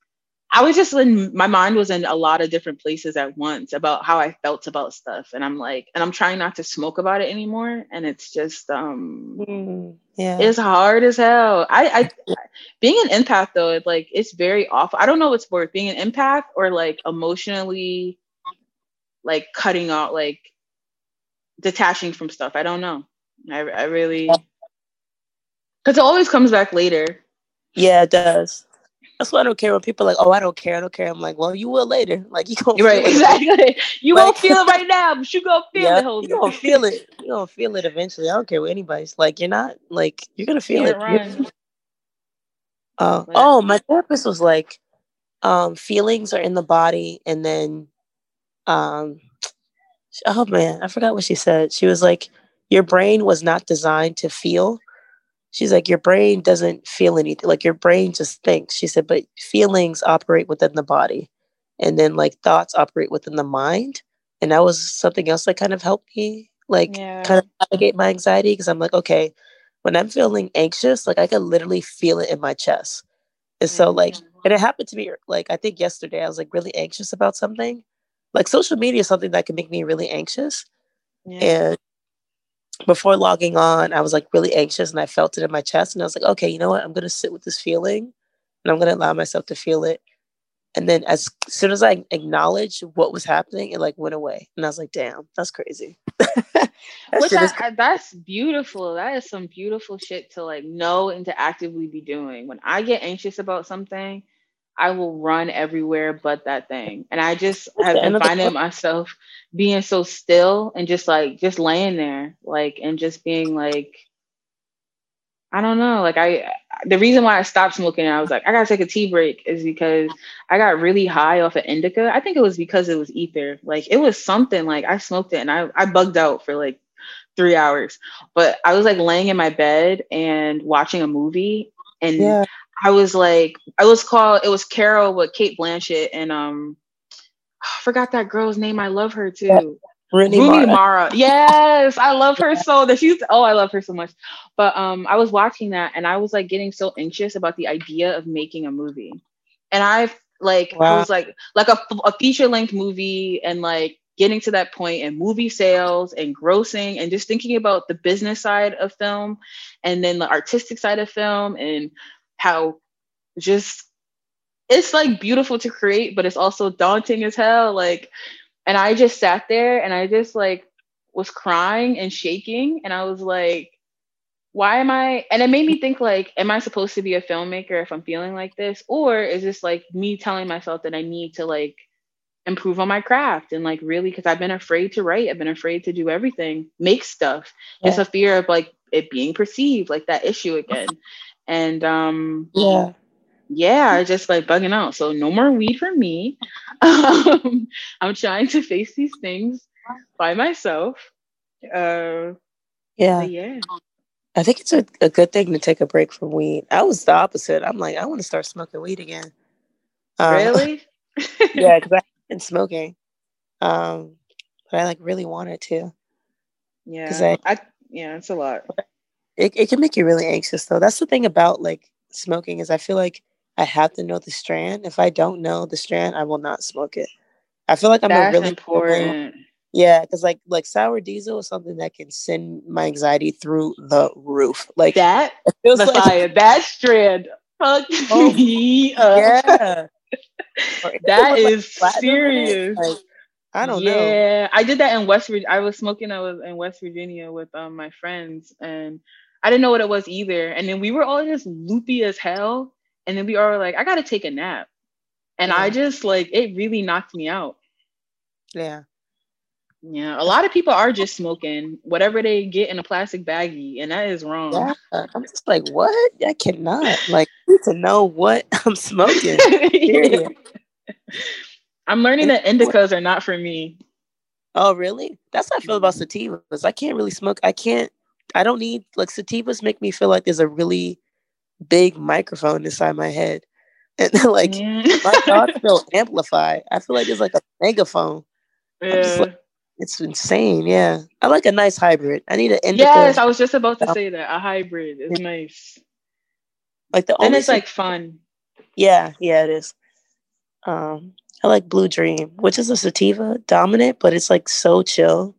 I was just in my mind was in a lot of different places at once about how I felt about stuff. And I'm like, and I'm trying not to smoke about it anymore. And it's just um mm, yeah. It's hard as hell. I I being an empath though, it, like it's very awful. I don't know what's worse, being an empath or like emotionally like cutting out like detaching from stuff. I don't know. I I really because it always comes back later. Yeah, it does. That's why I don't care when people are like, oh, I don't care, I don't care. I'm like, well, you will later. Like you gonna right, exactly. You like, won't feel it right now, but you gonna feel yeah, it. You gonna feel it. You gonna feel it eventually. I don't care what anybody's like. You're not like you're gonna feel it. Uh, oh, my therapist was like, um, feelings are in the body, and then, um, oh man, I forgot what she said. She was like, your brain was not designed to feel. She's like, your brain doesn't feel anything. Like your brain just thinks. She said, but feelings operate within the body, and then like thoughts operate within the mind. And that was something else that kind of helped me, like, Yeah. kind of navigate my anxiety because I'm like, okay, when I'm feeling anxious, like I can literally feel it in my chest. And so, like, mm-hmm. and it happened to me like I think yesterday I was like really anxious about something. Like social media is something that can make me really anxious. Yeah. And before logging on, I was like really anxious and I felt it in my chest. And I was like, okay, you know what? I'm gonna sit with this feeling and I'm gonna allow myself to feel it. And then as soon as I acknowledged what was happening, it like went away. And I was like, damn, that's crazy. That Which I, is I- that's beautiful. That is some beautiful shit to like know and to actively be doing. When I get anxious about something, I will run everywhere but that thing. And I just have been finding myself being so still and just like just laying there, like and just being like, I don't know. Like I the reason why I stopped smoking, I was like, I gotta take a tea break, is because I got really high off of indica. I think it was because it was ether. Like it was something like I smoked it and I, I bugged out for like three hours. But I was like laying in my bed and watching a movie and yeah. I was like, I was called it was Carol with Cate Blanchett and um I forgot that girl's name. I love her too. Yeah. Rooney Rooney Mara. Mara. Yes, I love her so that she's oh, I love her so much. But um I was watching that and I was like getting so anxious about the idea of making a movie. And I like I was like like a, a feature length movie and like getting to that point and movie sales and grossing and just thinking about the business side of film and then the artistic side of film and how just it's like beautiful to create but it's also daunting as hell like and I just sat there and I just like was crying and shaking and I was like why am I and it made me think like am I supposed to be a filmmaker if I'm feeling like this? Or is this like me telling myself that I need to like improve on my craft and like really because I've been afraid to write I've been afraid to do everything make stuff. It's a fear of like it being perceived like that issue again. And um Yeah. Yeah, I just like bugging out. So no more weed for me. Um, I'm trying to face these things by myself. Uh, Yeah. yeah, I think it's a, a good thing to take a break from weed. I was the opposite. I'm like, I want to start smoking weed again. Um, really. yeah, because I've been smoking. Um, but I like really wanted to. yeah. I- I, yeah, it's a lot. It it can make you really anxious though. That's the thing about like smoking is I feel like I have to know the strand. If I don't know the strand, I will not smoke it. I feel like I'm That's a really important. yeah, because like like sour diesel is something that can send my anxiety through the roof. Like That feels like that strand. Fuck Oh, me up. yeah. That like, is it, serious. Like, I don't know. yeah, I did that in West Virginia. I was smoking. I was in West Virginia with um my friends, and I didn't know what it was either. And then we were all just loopy as hell. And then we all were like, I gotta take a nap. And I just like it really knocked me out. Yeah. Yeah, a lot of people are just smoking whatever they get in a plastic baggie, and that is wrong. Yeah. I'm just like, what? I cannot. Like, I need to know what I'm smoking. I'm learning that indicas are not for me. Oh, really? That's how I feel about sativas. I can't really smoke. I can't. I don't need like sativas. Make me feel like there's a really big microphone inside my head, and like Yeah. my thoughts feel amplified. I feel like it's like a megaphone. Yeah. like- It's insane. Yeah, I like a nice hybrid. I need an indica. Yes, I was just about to say that. A hybrid is nice. like the only it's thing- like fun. yeah, yeah, it is. Um, I like Blue Dream, which is a sativa dominant, but it's like so chill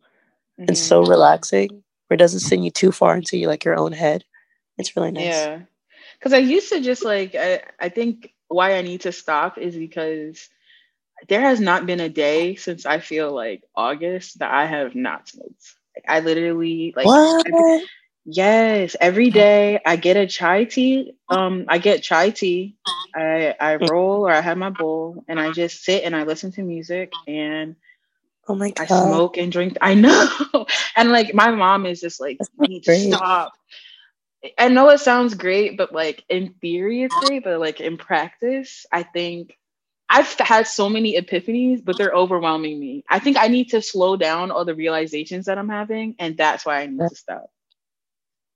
and Mhm. so relaxing, where it doesn't send you too far into your like your own head. It's really nice. Yeah. Because I used to just like, I, I think why I need to stop is because there has not been a day since I feel like August that I have not smoked. Like, I literally, like, yes, every day I get a chai tea. Um, I get chai tea. I, I Mm. roll or I have my bowl and I just sit and I listen to music and Oh my god. I smoke and drink. I know. and like my mom is just like, you need to stop. I know it sounds great, but like in theory it's great, but like in practice, I think I've had so many epiphanies, but they're overwhelming me. I think I need to slow down all the realizations that I'm having, and that's why I need to stop.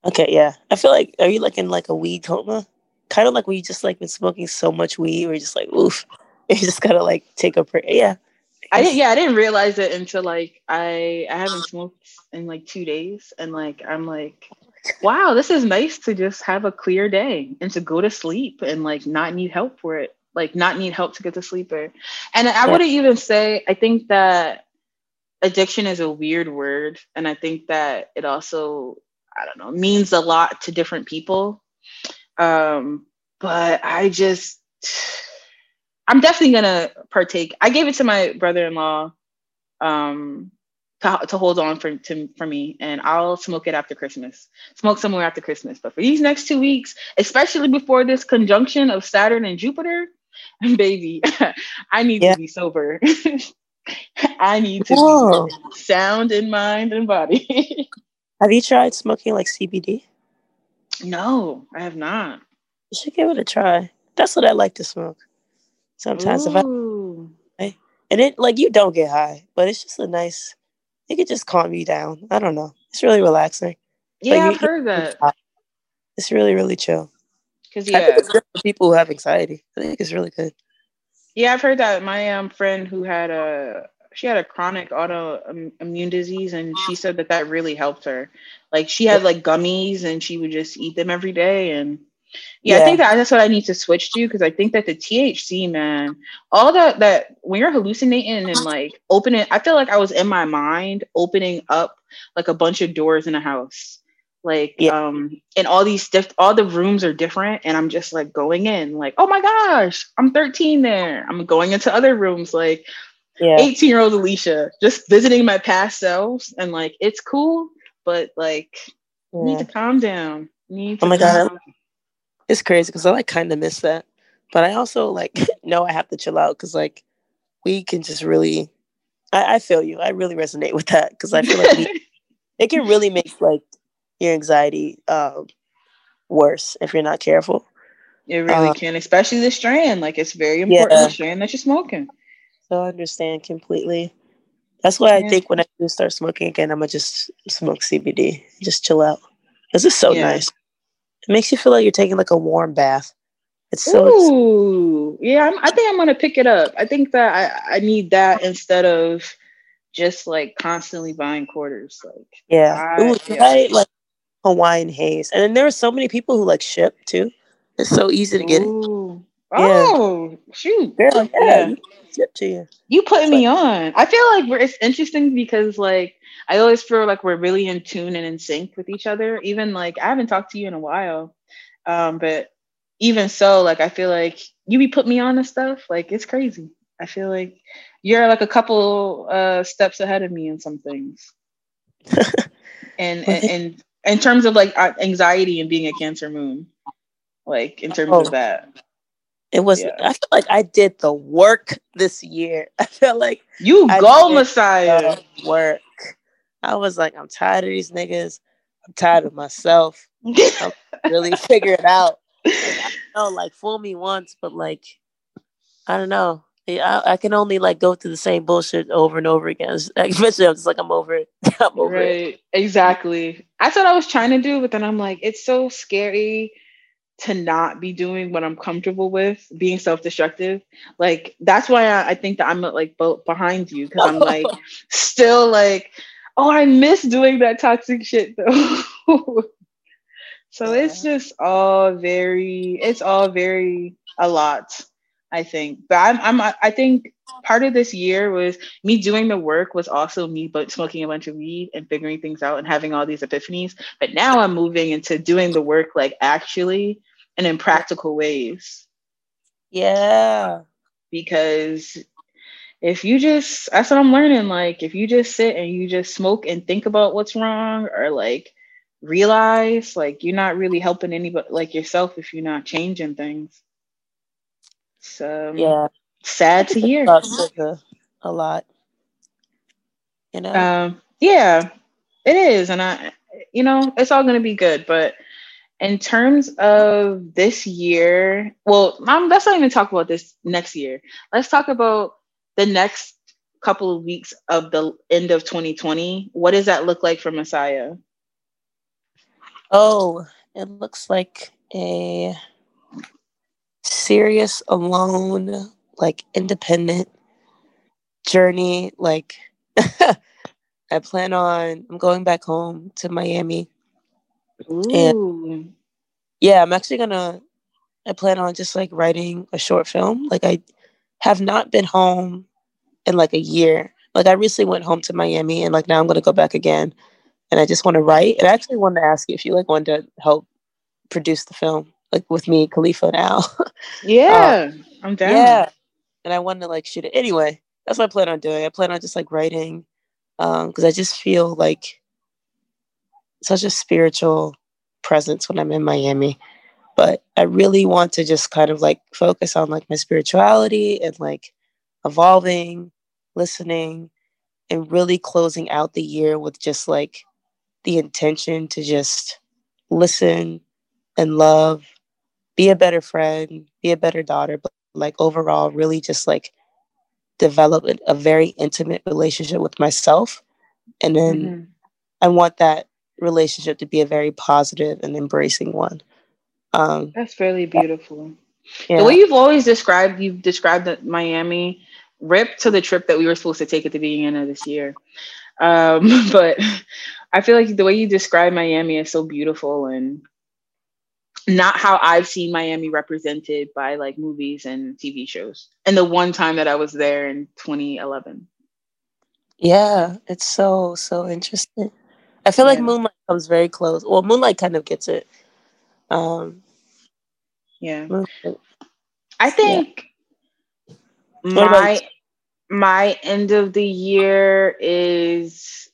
Okay, yeah. I feel like are you like in like a weed coma? Kind of like when you just like been smoking so much weed, where you're just like, oof, you just gotta like take a break. Yeah. I didn't. Yeah, I didn't realize it until like I I haven't smoked in like two days, and like I'm like, wow, this is nice to just have a clear day and to go to sleep and like not need help for it, like not need help to get to sleep. Or, and I wouldn't even say. I think that addiction is a weird word, and I think that it also I don't know, means a lot to different people. Um, but I just, I'm definitely gonna partake. I gave it to my brother-in-law um, to, to hold on for to, for me, and I'll smoke it after Christmas. Smoke somewhere after Christmas. But for these next two weeks, especially before this conjunction of Saturn and Jupiter, baby, I need yeah. to be sober. I need to Whoa. be sound in mind and body. Have you tried smoking like CBD? No, I have not. You should give it a try. That's what I like to smoke. Sometimes Ooh. if I and it like you don't get high, but it's just a nice it could just calm you down. I don't know. It's really relaxing. Yeah, like, I've heard that. It's really, really chill. Because yeah, it's good for people who have anxiety. I think it's really good. Yeah, I've heard that. My um friend who had a she had a chronic autoimmune disease and she said that that really helped her like she had like gummies and she would just eat them every day and yeah, yeah. i think that that's what i need to switch to because i think that the thc man all that that when you're hallucinating and like opening i feel like i was in my mind opening up like a bunch of doors in a house like yeah. um and all these diff- all the rooms are different and i'm just like going in like oh my gosh i'm 13 there i'm going into other rooms like 18 year old Alicia, just visiting my past selves and like it's cool, but like yeah. need to calm down. Need to oh my god, down. It's crazy because I like kind of miss that, but I also like know I have to chill out because like we can just really. I, I, feel you. I really resonate with that because I feel like we, it can really make like your anxiety um, worse if you're not careful. It really um, can, especially the strain. Like it's very important yeah. the strain that you're smoking. So I understand completely. That's why I think when I do start smoking again, I'm gonna just smoke CBD, just chill out. This is so yeah. nice. It makes you feel like you're taking like a warm bath. It's so. Ooh, yeah. I'm, i think I'm gonna pick it up. I think that I, I need that instead of just like constantly buying quarters. Like yeah, I, Ooh, yeah. like Hawaiian haze, and then there are so many people who like ship too. It's so easy to get Ooh. it. Oh yeah. shoot! yeah. yeah tip to you. You putting me on. I feel like we're. it's interesting because like I always feel like we're really in tune and in sync with each other. Even like I haven't talked to you in a while, um, but even so, like I feel like you be put me on and stuff. Like it's crazy. I feel like you're like a couple uh, steps ahead of me in some things. and, and and in terms of like anxiety and being a Cancer moon, like in terms oh. of that. It was. Yeah. I feel like I did the work this year. I feel like you go, Messiah. Work. I was like, I'm tired of these niggas. I'm tired of myself. I'm really figure it out. Like, I know, like fool me once, but like, I don't know. I, I can only like go through the same bullshit over and over again. Like, eventually, I'm just like, I'm over it. I'm over right. it. Exactly. That's what I was trying to do, but then I'm like, it's so scary to not be doing what I'm comfortable with, being self-destructive. Like that's why I, I think that I'm like behind you because I'm like still like, oh, I miss doing that toxic shit though. so yeah. it's just all very, it's all very a lot. I think, but I'm, I'm, I think part of this year was me doing the work was also me but smoking a bunch of weed and figuring things out and having all these epiphanies but now i'm moving into doing the work like actually and in practical ways. Yeah. Because if you just, that's what I'm learning. Like, if you just sit and you just smoke and think about what's wrong or like realize, like, you're not really helping anybody, like yourself, if you're not changing things. So, yeah. Sad to hear. A lot. You know? Um, yeah, it is. And I, you know, it's all going to be good. But in terms of this year, well, mom, let's not even talk about this next year. Let's talk about the next couple of weeks of the end of 2020. What does that look like for Messiah? Oh, it looks like a serious, alone, like independent journey. Like, I plan on, I'm going back home to Miami. Ooh. And yeah, I'm actually gonna, I plan on just like writing a short film. Like, I have not been home in like a year. Like, I recently went home to Miami and like now I'm gonna go back again. And I just want to write. And I actually wanted to ask you if you like wanted to help produce the film, like with me, Khalifa now. yeah, um, I'm down. Yeah, and I wanted to like shoot it anyway. That's what I plan on doing. I plan on just like writing, um, because I just feel like such a spiritual presence when I'm in Miami. But I really want to just kind of like focus on like my spirituality and like evolving, listening, and really closing out the year with just like the intention to just listen and love, be a better friend, be a better daughter, but like overall, really just like develop a very intimate relationship with myself. And then mm-hmm. I want that relationship to be a very positive and embracing one. Um, That's really beautiful. Yeah. The way you've always described, you've described Miami, rip to the trip that we were supposed to take at the beginning of this year. Um, but I feel like the way you describe Miami is so beautiful and not how I've seen Miami represented by like movies and TV shows. And the one time that I was there in 2011. Yeah, it's so so interesting. I feel yeah. like Moonlight comes very close. Well, Moonlight kind of gets it. Um Yeah. Moonlight. I think yeah. my my end of the year is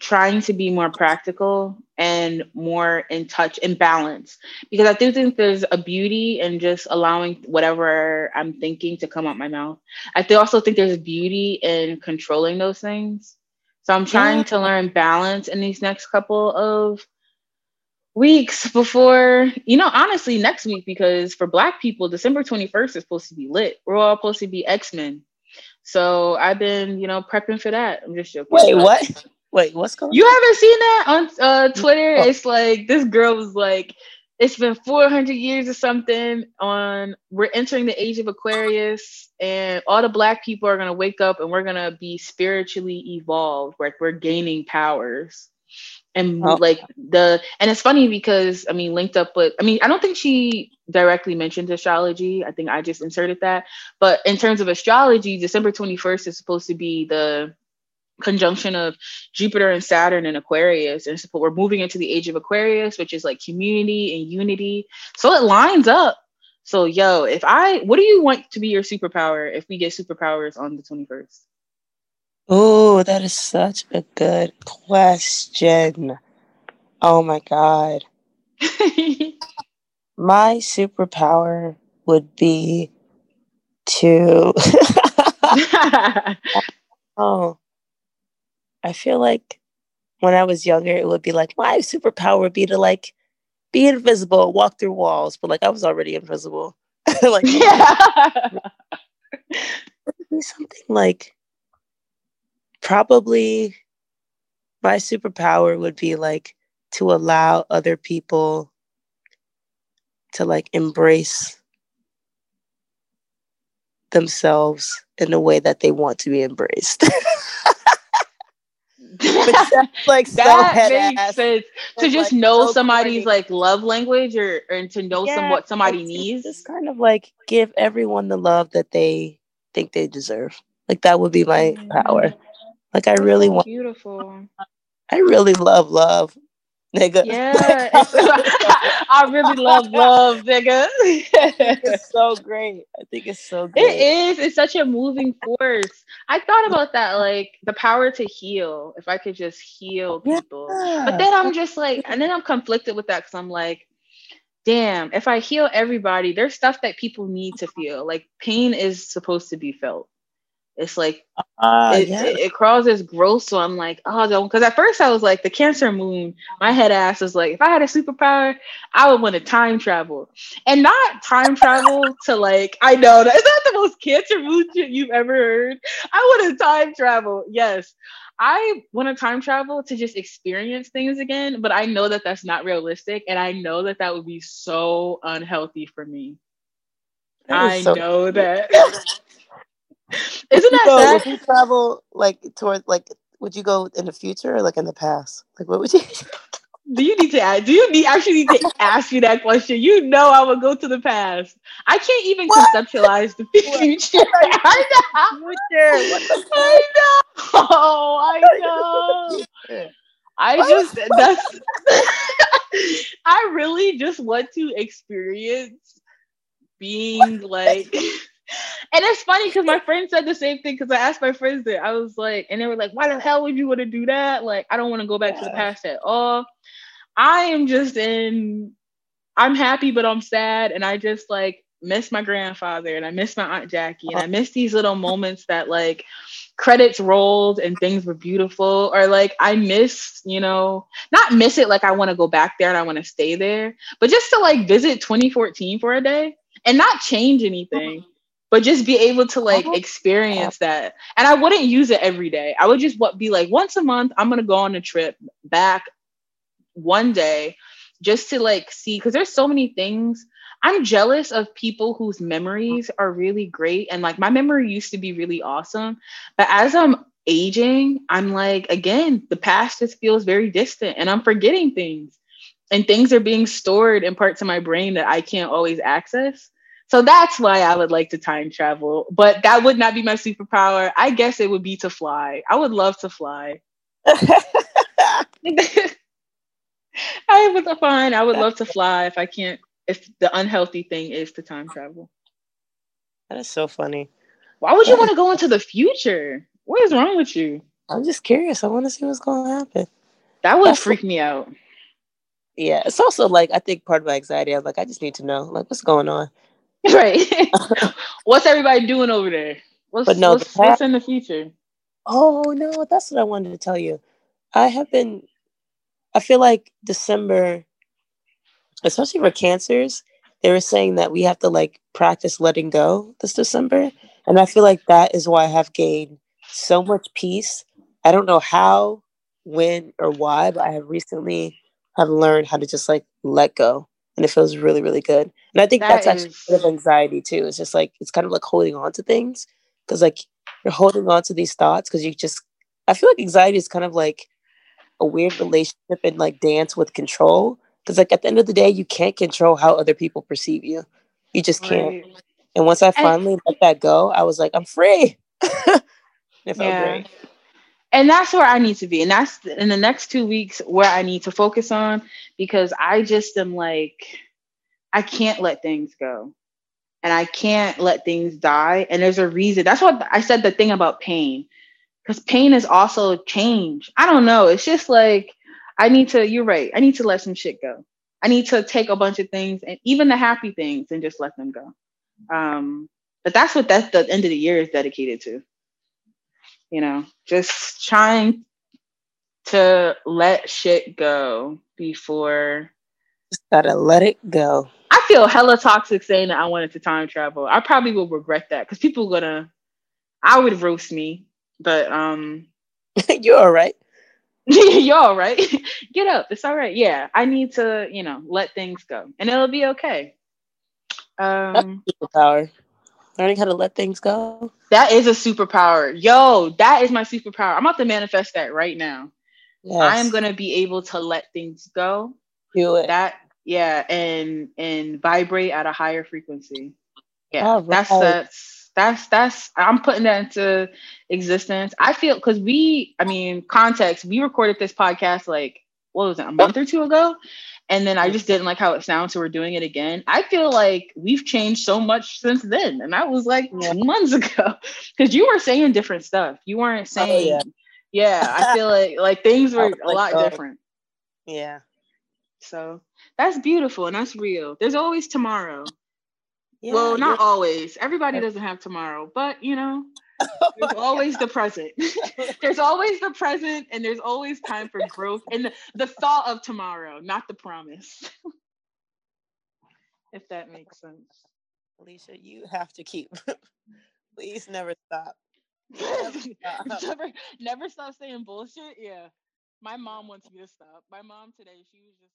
trying to be more practical and more in touch and balance because I do think there's a beauty in just allowing whatever I'm thinking to come out my mouth. I also think there's beauty in controlling those things. So I'm trying yeah. to learn balance in these next couple of weeks before, you know, honestly, next week, because for Black people, December 21st is supposed to be lit. We're all supposed to be X Men. So I've been, you know, prepping for that. I'm just joking. Wait, what? Wait, what's going? You haven't seen that on uh, Twitter? Oh. It's like this girl was like, it's been 400 years or something. On we're entering the age of Aquarius, and all the black people are gonna wake up, and we're gonna be spiritually evolved. Like we're gaining powers, and oh. like the and it's funny because I mean, linked up with I mean, I don't think she directly mentioned astrology. I think I just inserted that. But in terms of astrology, December 21st is supposed to be the conjunction of Jupiter and Saturn and Aquarius. And so we're moving into the age of Aquarius, which is like community and unity. So it lines up. So, yo, if I, what do you want to be your superpower if we get superpowers on the 21st? Oh, that is such a good question. Oh my God. my superpower would be to. oh, I feel like when I was younger, it would be like my superpower would be to like be invisible, walk through walls, but like I was already invisible. like yeah. be something like probably my superpower would be like to allow other people to like embrace themselves in a way that they want to be embraced. like that so makes sense. To just like, know so somebody's like love language or, or to know yeah, some what somebody needs. just kind of like give everyone the love that they think they deserve. Like that would be my mm-hmm. power like i really want beautiful. I really love love nigga. Yeah, I really love love, nigga. it's so great. I think it's so great. It is. It's such a moving force. I thought about that, like the power to heal. If I could just heal people, yeah. but then I'm just like, and then I'm conflicted with that because I'm like, damn, if I heal everybody, there's stuff that people need to feel. Like pain is supposed to be felt. It's like uh, it, yeah. it, it crawls as gross. So I'm like, oh, don't. because at first I was like, the Cancer Moon. My head ass was like, if I had a superpower, I would want to time travel, and not time travel to like. I know that is that the most Cancer Moon shit you've ever heard. I want to time travel. Yes, I want to time travel to just experience things again, but I know that that's not realistic, and I know that that would be so unhealthy for me. I so- know that. Isn't that go- sad? Would you travel like toward like? Would you go in the future or like in the past? Like, what would you? Do you need to ask? Do you need actually need to ask you that question? You know I would go to the past. I can't even What? conceptualize the future. I know. Future. The I know. I know. I just that's I really just want to experience being like and it's funny because my friend said the same thing because I asked my friends that I was like, and they were like, why the hell would you want to do that? Like, I don't want to go back to the past at all. I am just in I'm happy, but I'm sad, and I just like miss my grandfather and I miss my aunt Jackie and I miss these little moments that like credits rolled and things were beautiful or like I miss, you know, not miss it like I want to go back there and I want to stay there, but just to like visit 2014 for a day and not change anything, uh-huh. But just be able to like Uh-huh. experience that. And I wouldn't use it every day. I would just what be like once a month, I'm gonna go on a trip back one day just to like see because there's so many things I'm jealous of people whose memories are really great. And like my memory used to be really awesome. But as I'm aging, I'm like, again, the past just feels very distant and I'm forgetting things. And things are being stored in parts of my brain that I can't always access. So that's why I would like to time travel. But that would not be my superpower. I guess it would be to fly. I would love to fly. I would fine. I would love to fly if I can't if the unhealthy thing is to time travel. that is so funny. Why would you want to go into the future? What is wrong with you? I'm just curious. I want to see what's going to happen. That would That's- freak me out. Yeah, it's also like I think part of my anxiety. I'm like, I just need to know, like, what's going on. Right. what's everybody doing over there? What's, But no, what's, the what's in the future? Oh no, that's what I wanted to tell you. I have been. I feel like December, especially for cancers, they were saying that we have to like practice letting go this December, and I feel like that is why I have gained so much peace. I don't know how, when, or why, but I have recently have learned how to just like let go, and it feels really, really good. And I think That that's actually a bit of anxiety too. It's just like it's kind of like holding on to things because like you're holding on to these thoughts because you just. I feel like anxiety is kind of like a weird relationship and like dance with control because like at the end of the day you can't control how other people perceive you. You just can't. Right. And once I finally let that go, I was like, I'm free. it felt Yeah. great. And that's where I need to be. And that's in the next two weeks where I need to focus on because I just am like, I can't let things go. And I can't let things die. And there's a reason. That's what I said the thing about pain. Because pain is also change. I don't know. It's just like I need to, you're right. I need to let some shit go. I need to take a bunch of things and even the happy things and just let them go. Um, but that's what that's the end of the year is dedicated to you know, just trying to let shit go before Just gotta let it go. I feel hella toxic saying that I wanted to time travel. I probably will regret that because people gonna I would roast me, but um You're all right. you're all right. Get up. It's all right. Yeah. I need to, you know, let things go. And it'll be okay. Um Superpower. Learning how to let things go. that is a superpower. Yo, that is my superpower. I'm about to manifest that right now. Yes. I am gonna be able to let things go. do it. that yeah and and vibrate at a higher frequency yeah All that's that's that's that's i'm putting that into existence i feel because we i mean context we recorded this podcast like what was it a month or two ago and then i just didn't like how it sounds so we're doing it again i feel like we've changed so much since then and that was like Yeah. months ago because you were saying different stuff you weren't oh, saying yeah. yeah. i feel like like things were a lot oh. different Yeah. so that's beautiful and that's real. There's always tomorrow. Yeah. well, not always. Everybody doesn't have tomorrow, but you know, Oh there's always the present. there's always the present, and there's always time for growth and the, the thought of tomorrow, not the promise. if that makes sense. Alicia, you have to keep. Please never stop. Never stop. never, never stop saying bullshit. Yeah. My mom wants me to stop. My mom today, she was just